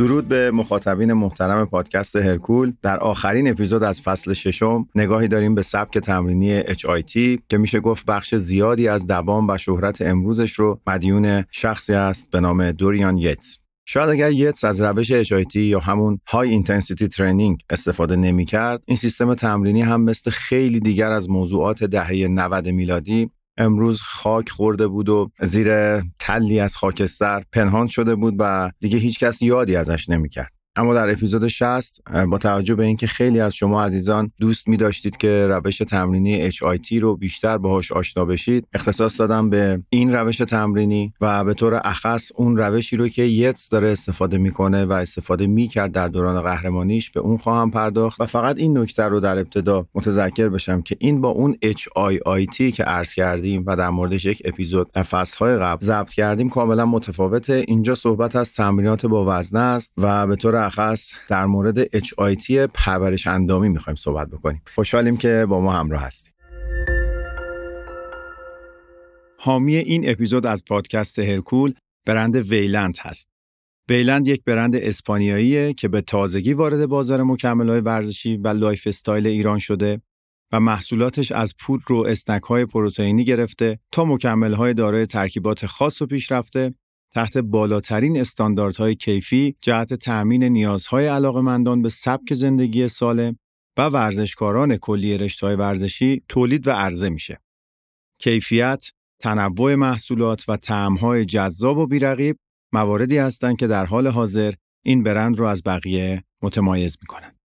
درود به مخاطبین محترم پادکست هرکول. در آخرین اپیزود از فصل ششم نگاهی داریم به سبک تمرینی HIT که میشه گفت بخش زیادی از دوام و شهرت امروزش رو مدیون شخصی است به نام دوریان یتس. شاید اگر یتس از روش HIT یا همون high intensity training استفاده نمی کرد این سیستم تمرینی هم مثل خیلی دیگر از موضوعات دهه 90 میلادی امروز خاک خورده بود و زیر تلی از خاکستر پنهان شده بود و دیگه هیچکس یادی ازش نمی‌کرد. اما در اپیزود 60 با توجه به اینکه خیلی از شما عزیزان دوست می داشتید که روش تمرینی HIT رو بیشتر باهاش آشنا بشید اختصاص دادم به این روش تمرینی و به طور اخص اون روشی رو که یتس داره استفاده می‌کنه و استفاده می‌کرد در دوران قهرمانیش به اون خواهم پرداخت و فقط این نکته رو در ابتدا متذکر بشم که این با اون HIIT که عرض کردیم و در موردش یک اپیزود در قبل ضبط کردیم کاملا متفاوته. اینجا صحبت از تمرینات با وزنه است و به طور اخص در مورد HIT پرورش اندامی می‌خوایم صحبت بکنیم. خوشحالیم که با ما همراه هستیم حامی این اپیزود از پادکست هرکول برند ویلند هست. ویلند یک برند اسپانیاییه که به تازگی وارد بازار مکملهای ورزشی و لایف استایل ایران شده و محصولاتش از پودر و اسنک های پروتئینی گرفته تا مکمل های دارای ترکیبات خاص و پیشرفته تحت بالاترین استانداردهای کیفی جهت تأمین نیازهای علاقمندان به سبک زندگی سالم و ورزشکاران کلیه رشته‌های ورزشی تولید و عرضه میشه. کیفیت، تنوع محصولات و طعم‌های جذاب و بیرقیب مواردی هستند که در حال حاضر این برند رو از بقیه متمایز می‌کنن.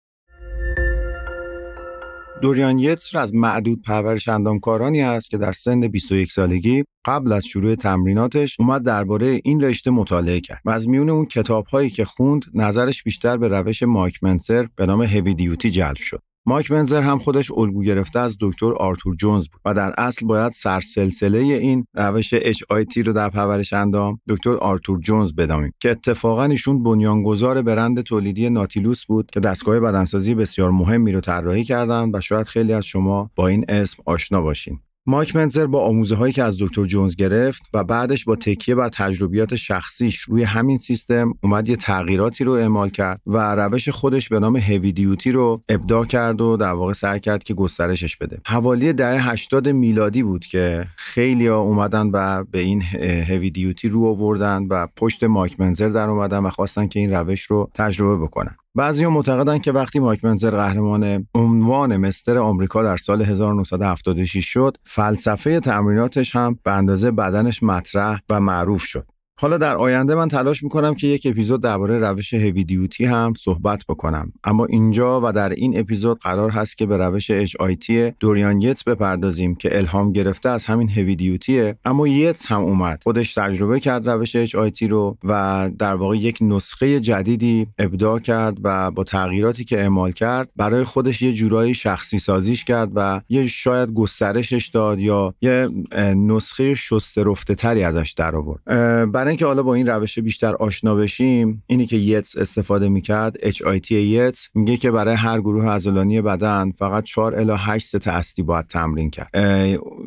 دوریان یتس از معدود پرورش اندام‌کارانی است که در سن 21 سالگی قبل از شروع تمریناتش اومد درباره این رشته مطالعه کرد و از میون اون کتاب هایی که خوند نظرش بیشتر به روش مایک منسر به نام heavy duty جلب شد. مایک منسر هم خودش الگو گرفته از دکتر آرتور جونز بود و در اصل باید سرسلسله این روش HIT رو در پرورش اندام دکتر آرتور جونز بدانیم که اتفاقا ایشون بنیانگذار برند تولیدی ناتیلوس بود که دستگاه بدنسازی بسیار مهمی رو طراحی کردن و شاید خیلی از شما با این اسم آشنا باشین. مایک منزر با آموزه هایی که از دکتر جونز گرفت و بعدش با تکیه بر تجربیات شخصیش روی همین سیستم اومد یه تغییراتی رو اعمال کرد و روش خودش به نام هوی دیوتی رو ابداع کرد و در واقع سعی کرد که گسترشش بده. حوالی دهه 80 میلادی بود که خیلی ها اومدن و به این هوی دیوتی رو آوردن و پشت مایک منزر در اومدن و خواستن که این روش رو تجربه بکنن. بعضی معتقدن که وقتی مایک منزر قهرمان عنوان مستر آمریکا در سال 1976 شد فلسفه تمریناتش هم به اندازه بدنش مطرح و معروف شد. حالا در آینده من تلاش می‌کنم که یک اپیزود درباره روش هوی دیوتی هم صحبت بکنم. اما اینجا و در این اپیزود قرار هست که به روش HIT دوریان یتس بپردازیم که الهام گرفته از همین هوی دیوتیه اما یتس هم اومد. خودش تجربه کرد روش HIT رو و در واقع یک نسخه جدیدی ابداع کرد و با تغییراتی که اعمال کرد برای خودش یه جورایی شخصی سازیش کرد و یه شاید گسترشش داد یا یه نسخه شسته رفته تری ازش در آورد برای اینکه حالا با این روش بیشتر آشنا بشیم اینی که یتس استفاده می‌کرد HIT یتس میگه که برای هر گروه عضلانی بدن فقط 4 الی 8 ست اصلی باید تمرین کرد.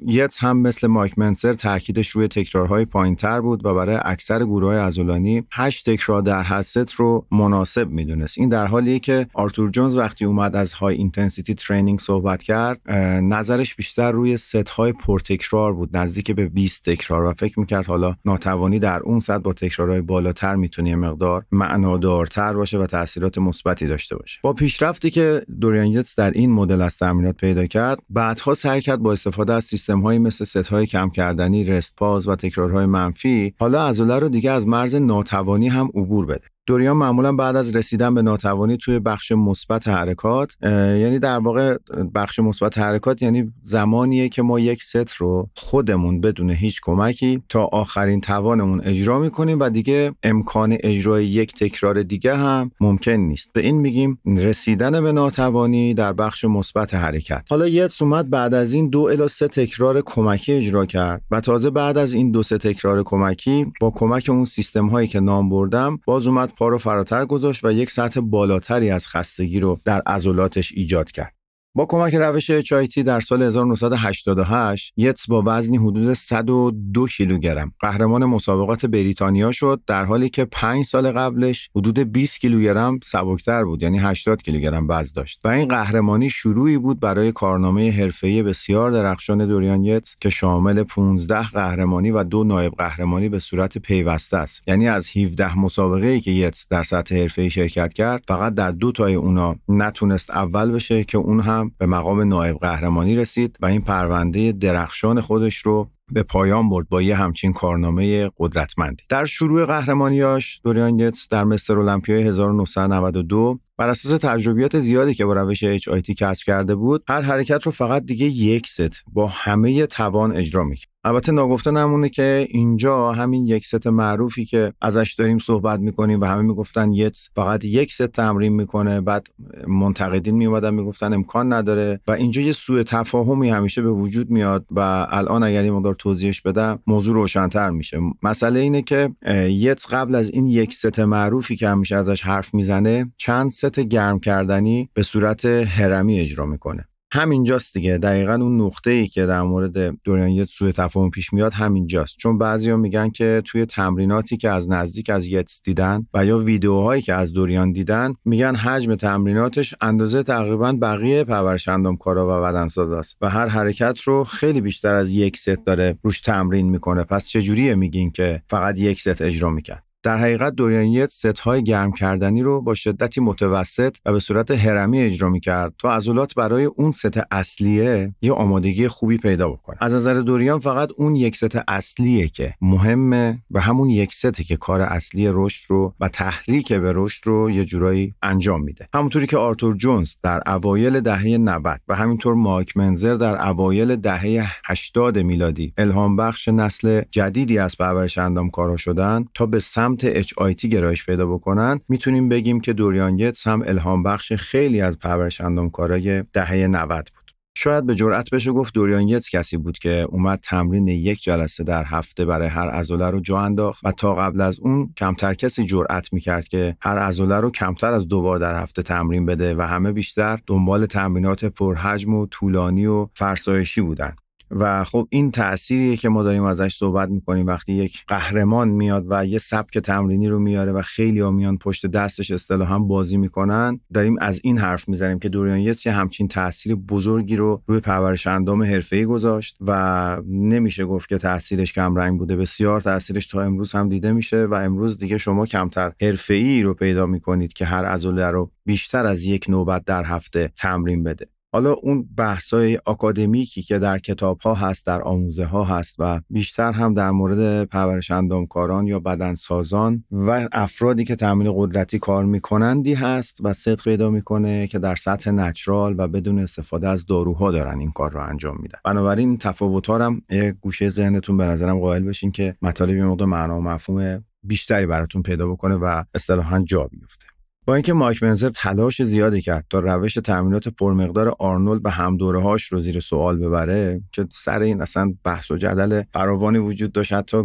یتس هم مثل مایک منسر تاکیدش روی تکرارهای پایینتر بود و برای اکثر گروه های عضلانی 8 تکرار در هر ست رو مناسب می‌دونست. این در حالیه که آرتور جونز وقتی اومد از high intensity training صحبت کرد نظرش بیشتر روی ست های پرتکرار بود نزدیک به 20 تکرار و فکر می‌کرد حالا ناتوانی در اون صد با تکرارهای بالاتر می‌تونه مقدار معنادارتر باشه و تاثیرات مثبتی داشته باشه. با پیشرفتی که دوریان در این مدل از تمرینات پیدا کرد بعدها سعی کرد با استفاده از سیستم هایی مثل ست های کم کردنی رست پاز و تکرارهای منفی حالا عضله رو دیگه از مرز ناتوانی هم عبور بده. دوریان معمولا بعد از رسیدن به ناتوانی توی بخش مثبت حرکات یعنی در واقع بخش مثبت حرکات یعنی زمانیه که ما یک ست رو خودمون بدون هیچ کمکی تا آخرین توانمون اجرا می‌کنیم و دیگه امکان اجرای یک تکرار دیگه هم ممکن نیست. به این میگیم رسیدن به ناتوانی در بخش مثبت حرکت. حالا یتس اومد بعد از این دو الی سه تکرار کمکی اجرا کرد و تازه بعد از این دو سه تکرار کمکی با کمک اون سیستم هایی که نام بردم باز اومد پا رو فراتر گذاشت و یک سطح بالاتری از خستگی رو در عضلاتش ایجاد کرد. با کمک روش HIT در سال 1988 یتس با وزنی حدود 102 کیلوگرم. قهرمان مسابقات بریتانیا شد در حالی که 5 سال قبلش حدود 20 کیلوگرم سبکتر بود یعنی 80 کیلوگرم وزن داشت. و این قهرمانی شروعی بود برای کارنامه حرفه‌ای بسیار درخشان دوریان یتس که شامل 15 قهرمانی و دو نایب قهرمانی به صورت پیوسته است. یعنی از 17 مسابقه ای که یتس در سطح حرفه‌ای شرکت کرد فقط در دو تای اونا نتونست اول بشه که اون هم به مقام نایب قهرمانی رسید و این پرونده درخشان خودش رو به پایان برد با یه همچین کارنامه قدرتمندی. در شروع قهرمانیاش دوریان گتس در مستر المپیای 1992 بر اساس تجربیات زیادی که با روش HIT کسب کرده بود هر حرکت رو فقط دیگه یک ست با همه توان اجرا می‌کرد. البته ناگفته نمونه که اینجا همین یک ست معروفی که ازش داریم صحبت می‌کنیم و همه می‌گفتن یتس فقط یک ست تمرین می‌کنه بعد منتقدین میومدن می‌گفتن امکان نداره و اینجا یه سوء تفاهمی همیشه به وجود میاد و الان اگر این مقدار توضیحش بدم موضوع روشنتر میشه. مسئله اینه که یتس قبل از این یک ست معروفی که همیشه ازش حرف می‌زنه چند گرم کردنی به صورت هرمی اجرا می‌کنه. همینجاست دیگه. دقیقا اون نقطه ای که در مورد دوریان سوء تفاهم پیش میاد همینجاست. چون بعضیا میگن که توی تمریناتی که از نزدیک از یتس دیدن و یا ویدیوهایی که از دوریان دیدن میگن حجم تمریناتش اندازه تقریبا بقیه پرورش کارا و بدنسازاست. و هر حرکت رو خیلی بیشتر از یک ست داره روش تمرین می‌کنه. پس چجوریه میگین که فقط یک ست اجرا می‌کرد؟ در حقیقت دوریان ست های گرم کردنی رو با شدتی متوسط و به صورت هرمی اجرا می کرد تا عضلات برای اون ست اصلیه یه آمادگی خوبی پیدا بکنه از نظر دوریان فقط اون یک ست اصلیه که مهمه و همون یک سته که کار اصلی رشد رو و تحریک به رشد رو یه جورایی انجام میده. همونطوری که آرتور جونز در اوایل دهه 90 و همینطور مایک منزر در اوایل دهه 80 میلادی الهام بخش نسل جدیدی از پرورش اندامکارا شدن تا به سمت سمت HIT گرایش پیدا بکنن می‌تونیم بگیم که دوریان گتس هم الهام بخش خیلی از پرورش اندامکارای دهه 90 بود. شاید به جرأت بشه گفت دوریان یتس کسی بود که اومد تمرین یک جلسه در هفته برای هر عضله رو جا انداخت و تا قبل از اون کمتر کسی جرأت می‌کرد که هر عضله رو کمتر از دو بار در هفته تمرین بده و همه بیشتر دنبال تمرینات پرحجم و طولانی و فرسایشی بودن. و خب این تأثیریه که ما داریم ازش صحبت می‌کنیم وقتی یک قهرمان میاد و یه سبک تمرینی رو میاره و خیلی ها میان پشت دستش هم بازی می‌کنن داریم از این حرف می‌زنیم که دوریان یه همچین تاثیر بزرگی رو روی پرورش اندام حرفه‌ای گذاشت و نمیشه گفت که تاثیرش کم رنگ بوده. بسیار تاثیرش تا امروز هم دیده میشه و امروز دیگه شما کمتر حرفه‌ای رو پیدا می‌کنید که هر عضله رو بیشتر از یک نوبت در هفته تمرین بده. حالا اون بحثای آکادمیکی که در کتاب ها هست در آموزه ها هست و بیشتر هم در مورد پرورش اندامکاران یا بدنسازان و افرادی که تمرین قدرتی کار میکنندی هست و صدق پیدا می‌کنه که در سطح نچرال و بدون استفاده از داروها دارن این کار رو انجام میدن. بنابراین تفاوت هم یه گوشه ذهنتون به نظرم قائل بشین که مطالب مقدار معنا و مفهوم بیشتری براتون پیدا بکنه و اصطلاحا جا بیفته. با اینکه مایک منزر تلاش زیادی کرد تا روش تامینات پرمقدار آرنولد به همدوره هاش رو زیر سوال ببره که سر این اصلا بحث و جدل فراوانی وجود داشت حتی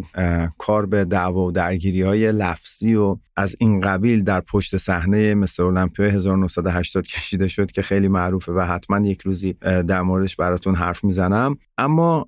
کار به دعوا و درگیری های لفظی و از این قبیل در پشت صحنه مثل المپیا 1980 کشیده شد که خیلی معروفه و حتما یک روزی در موردش براتون حرف می‌زنم. اما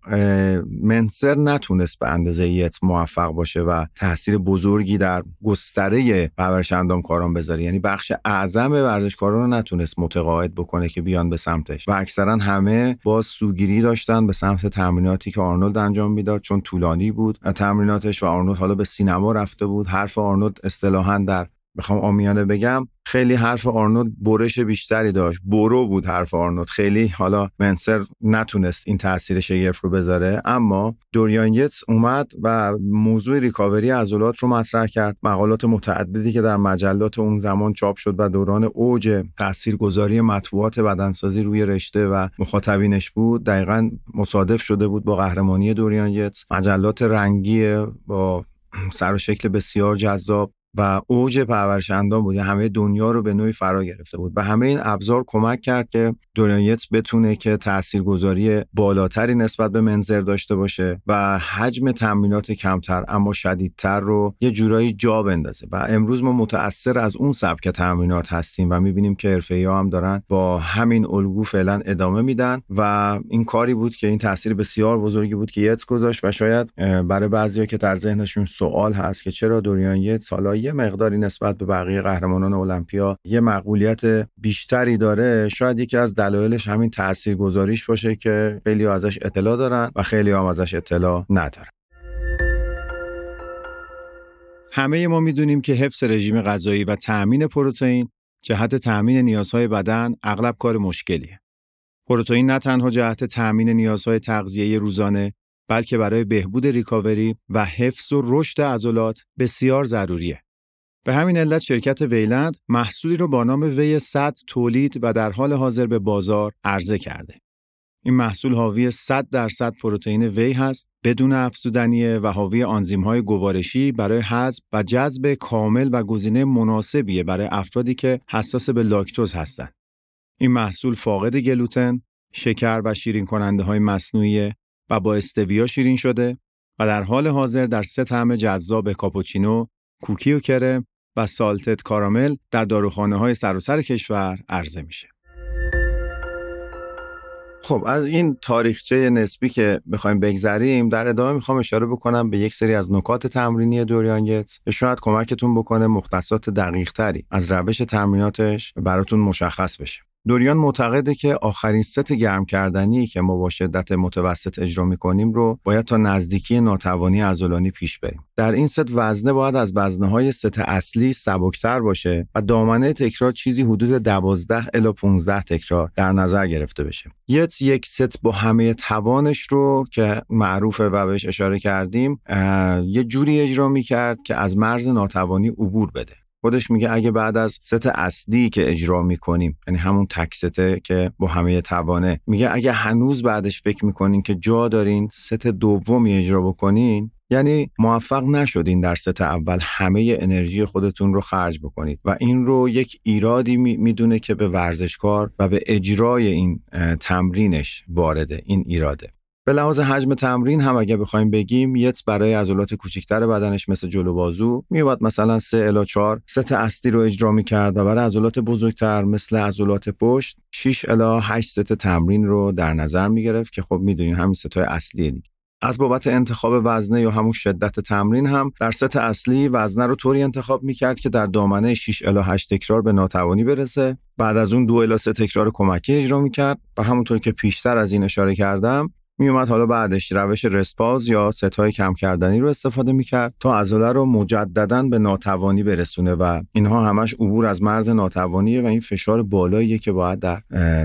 منسر نتونست به اندازه یت موفق باشه و تاثیر بزرگی در گستره پرورش اندامکاران بذاره یعنی بخش اعظم ورزشکاران رو نتونست متقاعد بکنه که بیان به سمتش. و اکثرا همه باز سوگیری داشتن به سمت تمریناتی که آرنولد انجام می‌داد چون طولانی بود تمریناتش و آرنولد حالا به سینما رفته بود. حرف آرنولد اصطلاحا در بخوام عامیانه بگم خیلی حرف آرنولد برش بیشتری داشت. برو بود حرف آرنولد. خیلی حالا منسر نتونست این تاثیر شگرف رو بذاره. اما دوریان یتس اومد و موضوع ریکاوری عضلات رو مطرح کرد. مقالات متعددی که در مجلات اون زمان چاپ شد و دوران اوج تاثیرگذاری مطبوعات بدنسازی روی رشته و مخاطبینش بود. دقیقا مصادف شده بود با قهرمانی دوریان یتس. مجلات رنگی با سر و شکل بسیار جذاب. و اوج پرورش اندام بود همه دنیا رو به نوعی فرا گرفته بود. و همه این ابزار کمک کرد که دوریانیتس بتونه که تاثیرگذاری بالاتری نسبت به منظر داشته باشه و حجم تمرینات کمتر اما شدیدتر رو یه جورایی جا بندازه. و امروز ما متاثر از اون سبک تمرینات هستیم و می‌بینیم که حرفه هم دارن با همین الگو فعلا ادامه میدن و این کاری بود که این تاثیر بسیار بزرگی بود که یتس گذاشت و شاید برای بعضیا که در ذهنشون سوال هست که چرا دوریان یتس حالا یه مقداری نسبت به بقیه قهرمانان المپیا یه مقبولیت بیشتری داره شاید یکی از دلایلش همین تاثیرگذاریش باشه که خیلی ازش اطلاع دارن و خیلی هم ازش اطلاع ندارن همه ما می‌دونیم که حفظ رژیم غذایی و تأمین پروتئین جهت تأمین نیازهای بدن اغلب کار مشکلیه. پروتئین نه تنها جهت تأمین نیازهای تغذیه روزانه بلکه برای بهبود ریکاوری و حفظ و رشد عضلات بسیار ضروریه. به همین علت شرکت ویلند محصولی رو با نام وی 100 تولید و در حال حاضر به بازار عرضه کرده. این محصول حاوی 100 درصد پروتئین وی هست بدون افزودنیه و حاوی های گوارشی برای حذف و جذب کامل و گزینه مناسبیه برای افرادی که حساس به لاکتوز هستند. این محصول فاقد گلوتن، شکر و شیرین کننده های مصنوعی و با استویا شیرین شده و در حال حاضر در سه طعم جذاب کاپوچینو، کوکی و کرم و سالتت کارامل در داروخانه های سراسر کشور عرضه میشه. خب از این تاریخچه نسبی که بخوایم بگذریم در ادامه می‌خوام اشاره بکنم به یک سری از نکات تمرینی دوریان که شاید کمکتون بکنه مختصات دقیق تری از روش تمریناتش براتون مشخص بشه دوریان معتقده که آخرین ست گرم کردنی که ما با شدت متوسط اجرا می‌کنیم رو باید تا نزدیکی ناتوانی عضلانی پیش بریم. در این ست وزنه باید از وزنه های ست اصلی سبکتر باشه و دامنه تکرار چیزی حدود 12 الی 15 تکرار در نظر گرفته بشه. یتس یک ست با همه توانش رو که معروفه و بهش اشاره کردیم یه جوری اجرا می‌کرد که از مرز ناتوانی عبور بده. خودش میگه اگه بعد از ست اصلی که اجرا می‌کنیم یعنی همون تک سته که با همه توانه میگه اگه هنوز بعدش فکر می‌کنین که جا دارین ست دومی اجرا بکنین یعنی موفق نشدین در ست اول همه انرژی خودتون رو خرج بکنید. و این رو یک ایرادی می‌دونه که به ورزشکار و به اجرای این تمرینش وارده این ایراده. به لحاظ حجم تمرین هم اگه بخوایم بگیم یت برای عضلات کوچکتر بدنش مثل جلو بازو میومد مثلا 3 الی 4 ست اصلی رو اجرا می‌کرد و برای عضلات بزرگتر مثل عضلات پشت 6 الی 8 ست تمرین رو در نظر می‌گرفت که خب می‌دونین همین ستای اصلی دیگه. از بابت انتخاب وزنه یا همون شدت تمرین هم در ست اصلی وزنه رو طوری انتخاب می‌کرد که در دامنه 6 الی 8 تکرار به ناتوانی برسه. بعد از اون دو الی 3 تکرار کمکی اجرا می‌کرد و همونطور که پیشتر از این اشاره کردم میومد حالا بعدش روش رسپاز یا ستای کم کردنی رو استفاده می‌کرد تا عضله رو مجددا به ناتوانی برسونه و اینها همش عبور از مرز ناتوانیه و این فشار بالاییه که باید در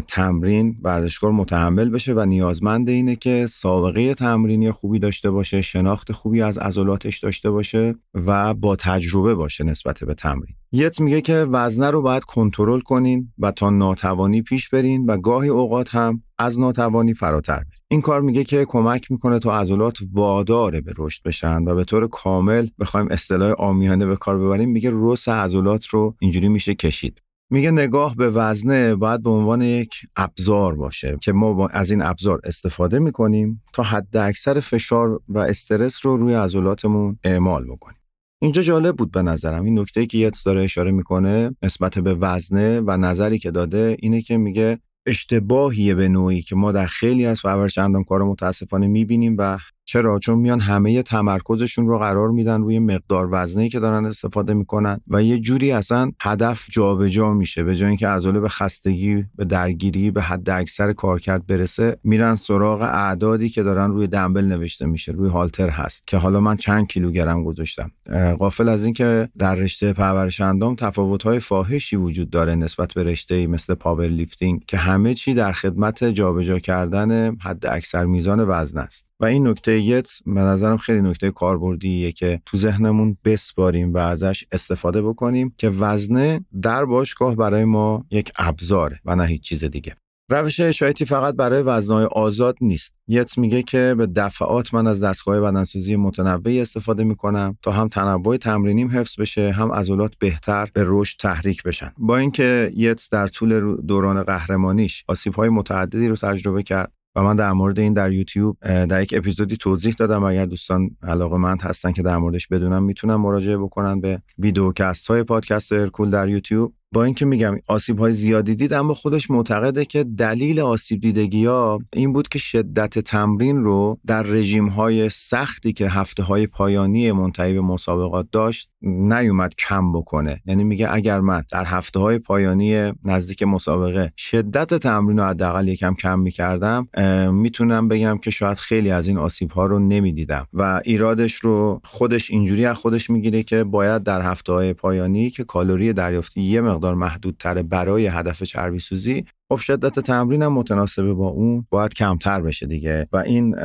تمرین ورزشکار متحمل بشه و نیازمند اینه که سابقه تمرینی خوبی داشته باشه شناخت خوبی از عضلاتش داشته باشه و با تجربه باشه نسبت به تمرین. یت میگه که وزنه رو باید کنترل کنین و تا ناتوانی پیش برین و گاهی اوقات هم از ناتوانی فراتر برین. این کار میگه که کمک می‌کنه تا عضلات واداره به رشد بشن و به طور کامل بخوایم اصطلاح آمیانه به کار ببریم. میگه رس عضلات رو اینجوری میشه کشید. میگه نگاه به وزنه باید به عنوان یک ابزار باشه که ما از این ابزار استفاده می‌کنیم تا حد اکثر فشار و استرس رو روی عضلاتمون اعمال بکنیم. اینجا جالب بود به نظرم. این نکته که یتس داره اشاره می‌کنه نسبت به وزنه و نظری که داده اینه که میگه اشتباهیه به نوعی که ما در خیلی از پرورش کار متاسفانه می‌بینیم و چرا؟ چون میان همه تمرکزشون رو قرار میدن روی مقدار وزنی که دارن استفاده می‌کنن و یه جوری اصلا هدف جابجا جا میشه. به جای اینکه عضله به خستگی به درگیری به حد اکثر کارکرد برسه میرن سراغ اعدادی که دارن روی دنبل نوشته میشه روی هالتر هست که حالا من چند کیلوگرم گذاشتم. غافل از اینکه در رشته پرورش اندام تفاوت‌های فاحشی وجود داره نسبت به رشته مثل پاور لیفتینگ که همه چی در خدمت جابجا کردن حداکثر میزان وزنه است. و این نکته یت به نظرم خیلی نکته کاربردیه که تو ذهنمون بسپاریم و ازش استفاده بکنیم که وزنه در باشگاه برای ما یک ابزاره و نه هیچ چیز دیگه. روش های‌اینتنسیتی فقط برای وزنه‌های آزاد نیست. یت میگه که به دفعات من از دستگاه بدنسازی متنوعی استفاده می‌کنم تا هم تنوع تمرینیم حفظ بشه هم عضلات بهتر به رشد تحریک بشن. با اینکه یت در طول دوران قهرمانیش آسیب‌های متعددی رو تجربه کرد و من در مورد این در یوتیوب در یک اپیزودی توضیح دادم. اگر دوستان علاقه مند هستن که در موردش بدونم می‌تونن مراجعه بکنن به ویدیوکست های پادکست ارکول در یوتیوب. با اینکه میگم آسیب های زیادی دید اما خودش معتقده که دلیل آسیب دیدگی ها این بود که شدت تمرین رو در رژیم های سختی که هفته های پایانی منتهی به مسابقات داشت نیومد کم بکنه. یعنی میگه اگر من در هفته های پایانی نزدیک مسابقه شدت تمرین رو حداقل یکم کم می‌کردم می‌تونم بگم که شاید خیلی از این آسیب ها رو نمی‌دیدم. و ایرادش رو خودش اینجوری از خودش می‌گیره که باید در هفته های پایانی که کالری دریافتی یه مقدار محدودتره برای هدف چربی سوزی خب شدت تمرین هم متناسبه با اون باید کمتر بشه دیگه. و این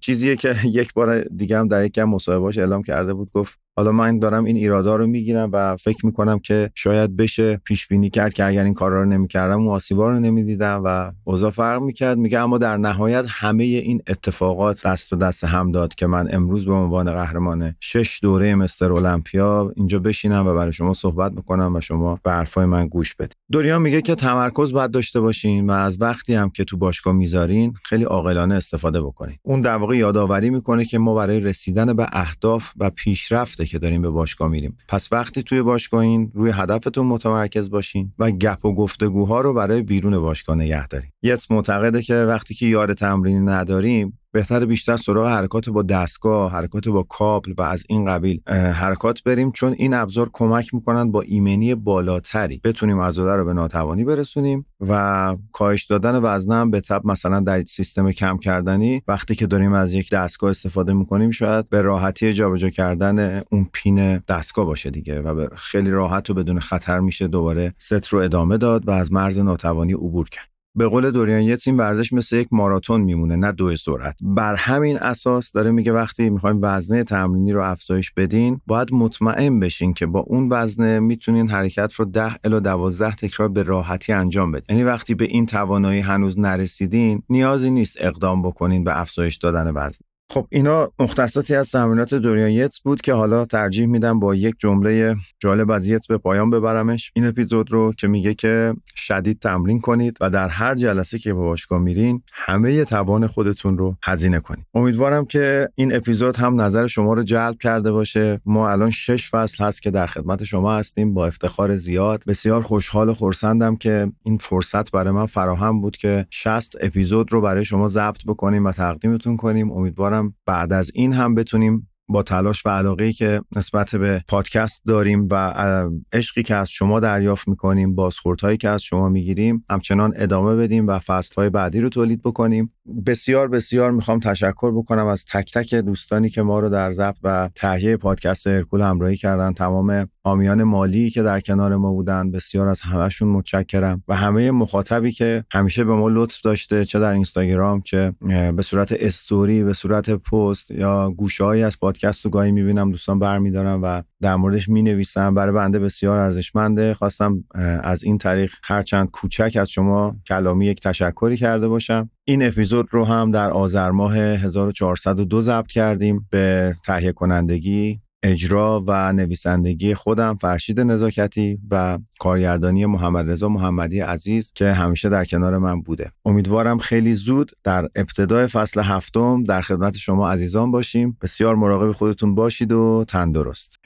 چیزیه که یک بار دیگه هم در یک مصاحبهاش اعلام کرده بود گفت حالا من دارم این ایرادا رو می‌گیرم و فکر می‌کنم که شاید بشه پیش بینی کرد که اگر این کارا رو نمی‌کردم اون آسیبا رو نمی‌دیدم و اوضاع فرق می‌کرد. میگه اما در نهایت همه این اتفاقات دست و دست هم داد که من امروز به عنوان قهرمان شش دوره مستر المپیا اینجا بشینم و برای شما صحبت بکنم و شما به حرفای من گوش بدید. دوریان میگه که تمرکز باید داشته باشین و از وقتی هم که تو باشگاه می‌ذارین خیلی عاقلانه استفاده بکنین. اون در واقع یادآوری می‌کنه که ما برای رسیدن به اهداف و پیشرفت که داریم به باشگاه میریم. پس وقتی توی باشگاهین روی هدفتون متمرکز باشین و گپ و گفتگوها رو برای بیرون باشگاه نگه دارین. یت معتقده که وقتی که یار تمرینی نداریم بهتر بیشتر سراغ حرکات با دستگاه حرکات با کابل و از این قبیل حرکات بریم چون این ابزار کمک می‌کنن با ایمنی بالاتری بتونیم عضله رو به ناتوانی برسونیم و کاهش دادن وزن هم به تب مثلا در سیستم کم کردنی. وقتی که داریم از یک دستگاه استفاده می‌کنیم شاید به راحتی جابجا کردن اون پین دستگاه باشه دیگه و خیلی راحت و بدون خطر میشه دوباره ست رو ادامه داد و از مرز ناتوانی عبور کرد. به قول دوریان یه تیم ورزش مثل یک ماراتون میمونه نه دو سرعت. بر همین اساس داره میگه وقتی می‌خوایم وزنه تمرینی رو افزایش بدین باید مطمئن بشین که با اون وزنه می‌تونین حرکت رو 10 الی 12 تکرار به راحتی انجام بدین. یعنی وقتی به این توانایی هنوز نرسیدین نیازی نیست اقدام بکنین به افزایش دادن وزن. خب اینا مختصاتی از تمرینات دوریان یتس بود که حالا ترجیح میدم با یک جمله جالب از یتس به پایان ببرمش. این اپیزود رو که میگه که شدید تمرین کنید و در هر جلسه که به باشگاه میرین همه توان خودتون رو هزینه کنید. امیدوارم که این اپیزود هم نظر شما رو جلب کرده باشه. ما الان شش فصل هست که در خدمت شما هستیم. با افتخار زیاد. بسیار خوشحال و خرسندم که این فرصت برای من فراهم بود که 60 اپیزود رو برای شما ضبط بکنیم و تقدیمتون کنیم. امیدوارم بعد از این هم بتونیم با تلاش و علاقه که نسبت به پادکست داریم و عشقی که از شما دریافت می‌کنیم بازخوردهایی که از شما می‌گیریم همچنان ادامه بدیم و فصلهای بعدی رو تولید بکنیم. بسیار بسیار می‌خوام تشکر بکنم از تک تک دوستانی که ما رو در ضبط و تهیه پادکست ارکول همراهی کردن. تمام آمیان مالی که در کنار ما بودن بسیار از همهشون متشکرم و همه مخاطبی که همیشه به ما لطف داشته چه در اینستاگرام چه به صورت استوری به صورت پست یا گوشههایی از پادکست رو گاهی می‌بینم دوستان برمیدارم و در موردش می نویسم برای بنده بسیار ارزشمنده. خواستم از این طریق هرچند کوچک از شما کلامی یک تشکری کرده باشم. این اپیزود رو هم در آذر ماه 1402 ضبط کردیم به تهیه کنندگی اجرا و نویسندگی خودم فرشید نزاکتی و کارگردانی محمد رضا محمدی عزیز که همیشه در کنار من بوده. امیدوارم خیلی زود در ابتدای فصل هفتم در خدمت شما عزیزان باشیم. بسیار مراقب خودتون باشید و تندرست.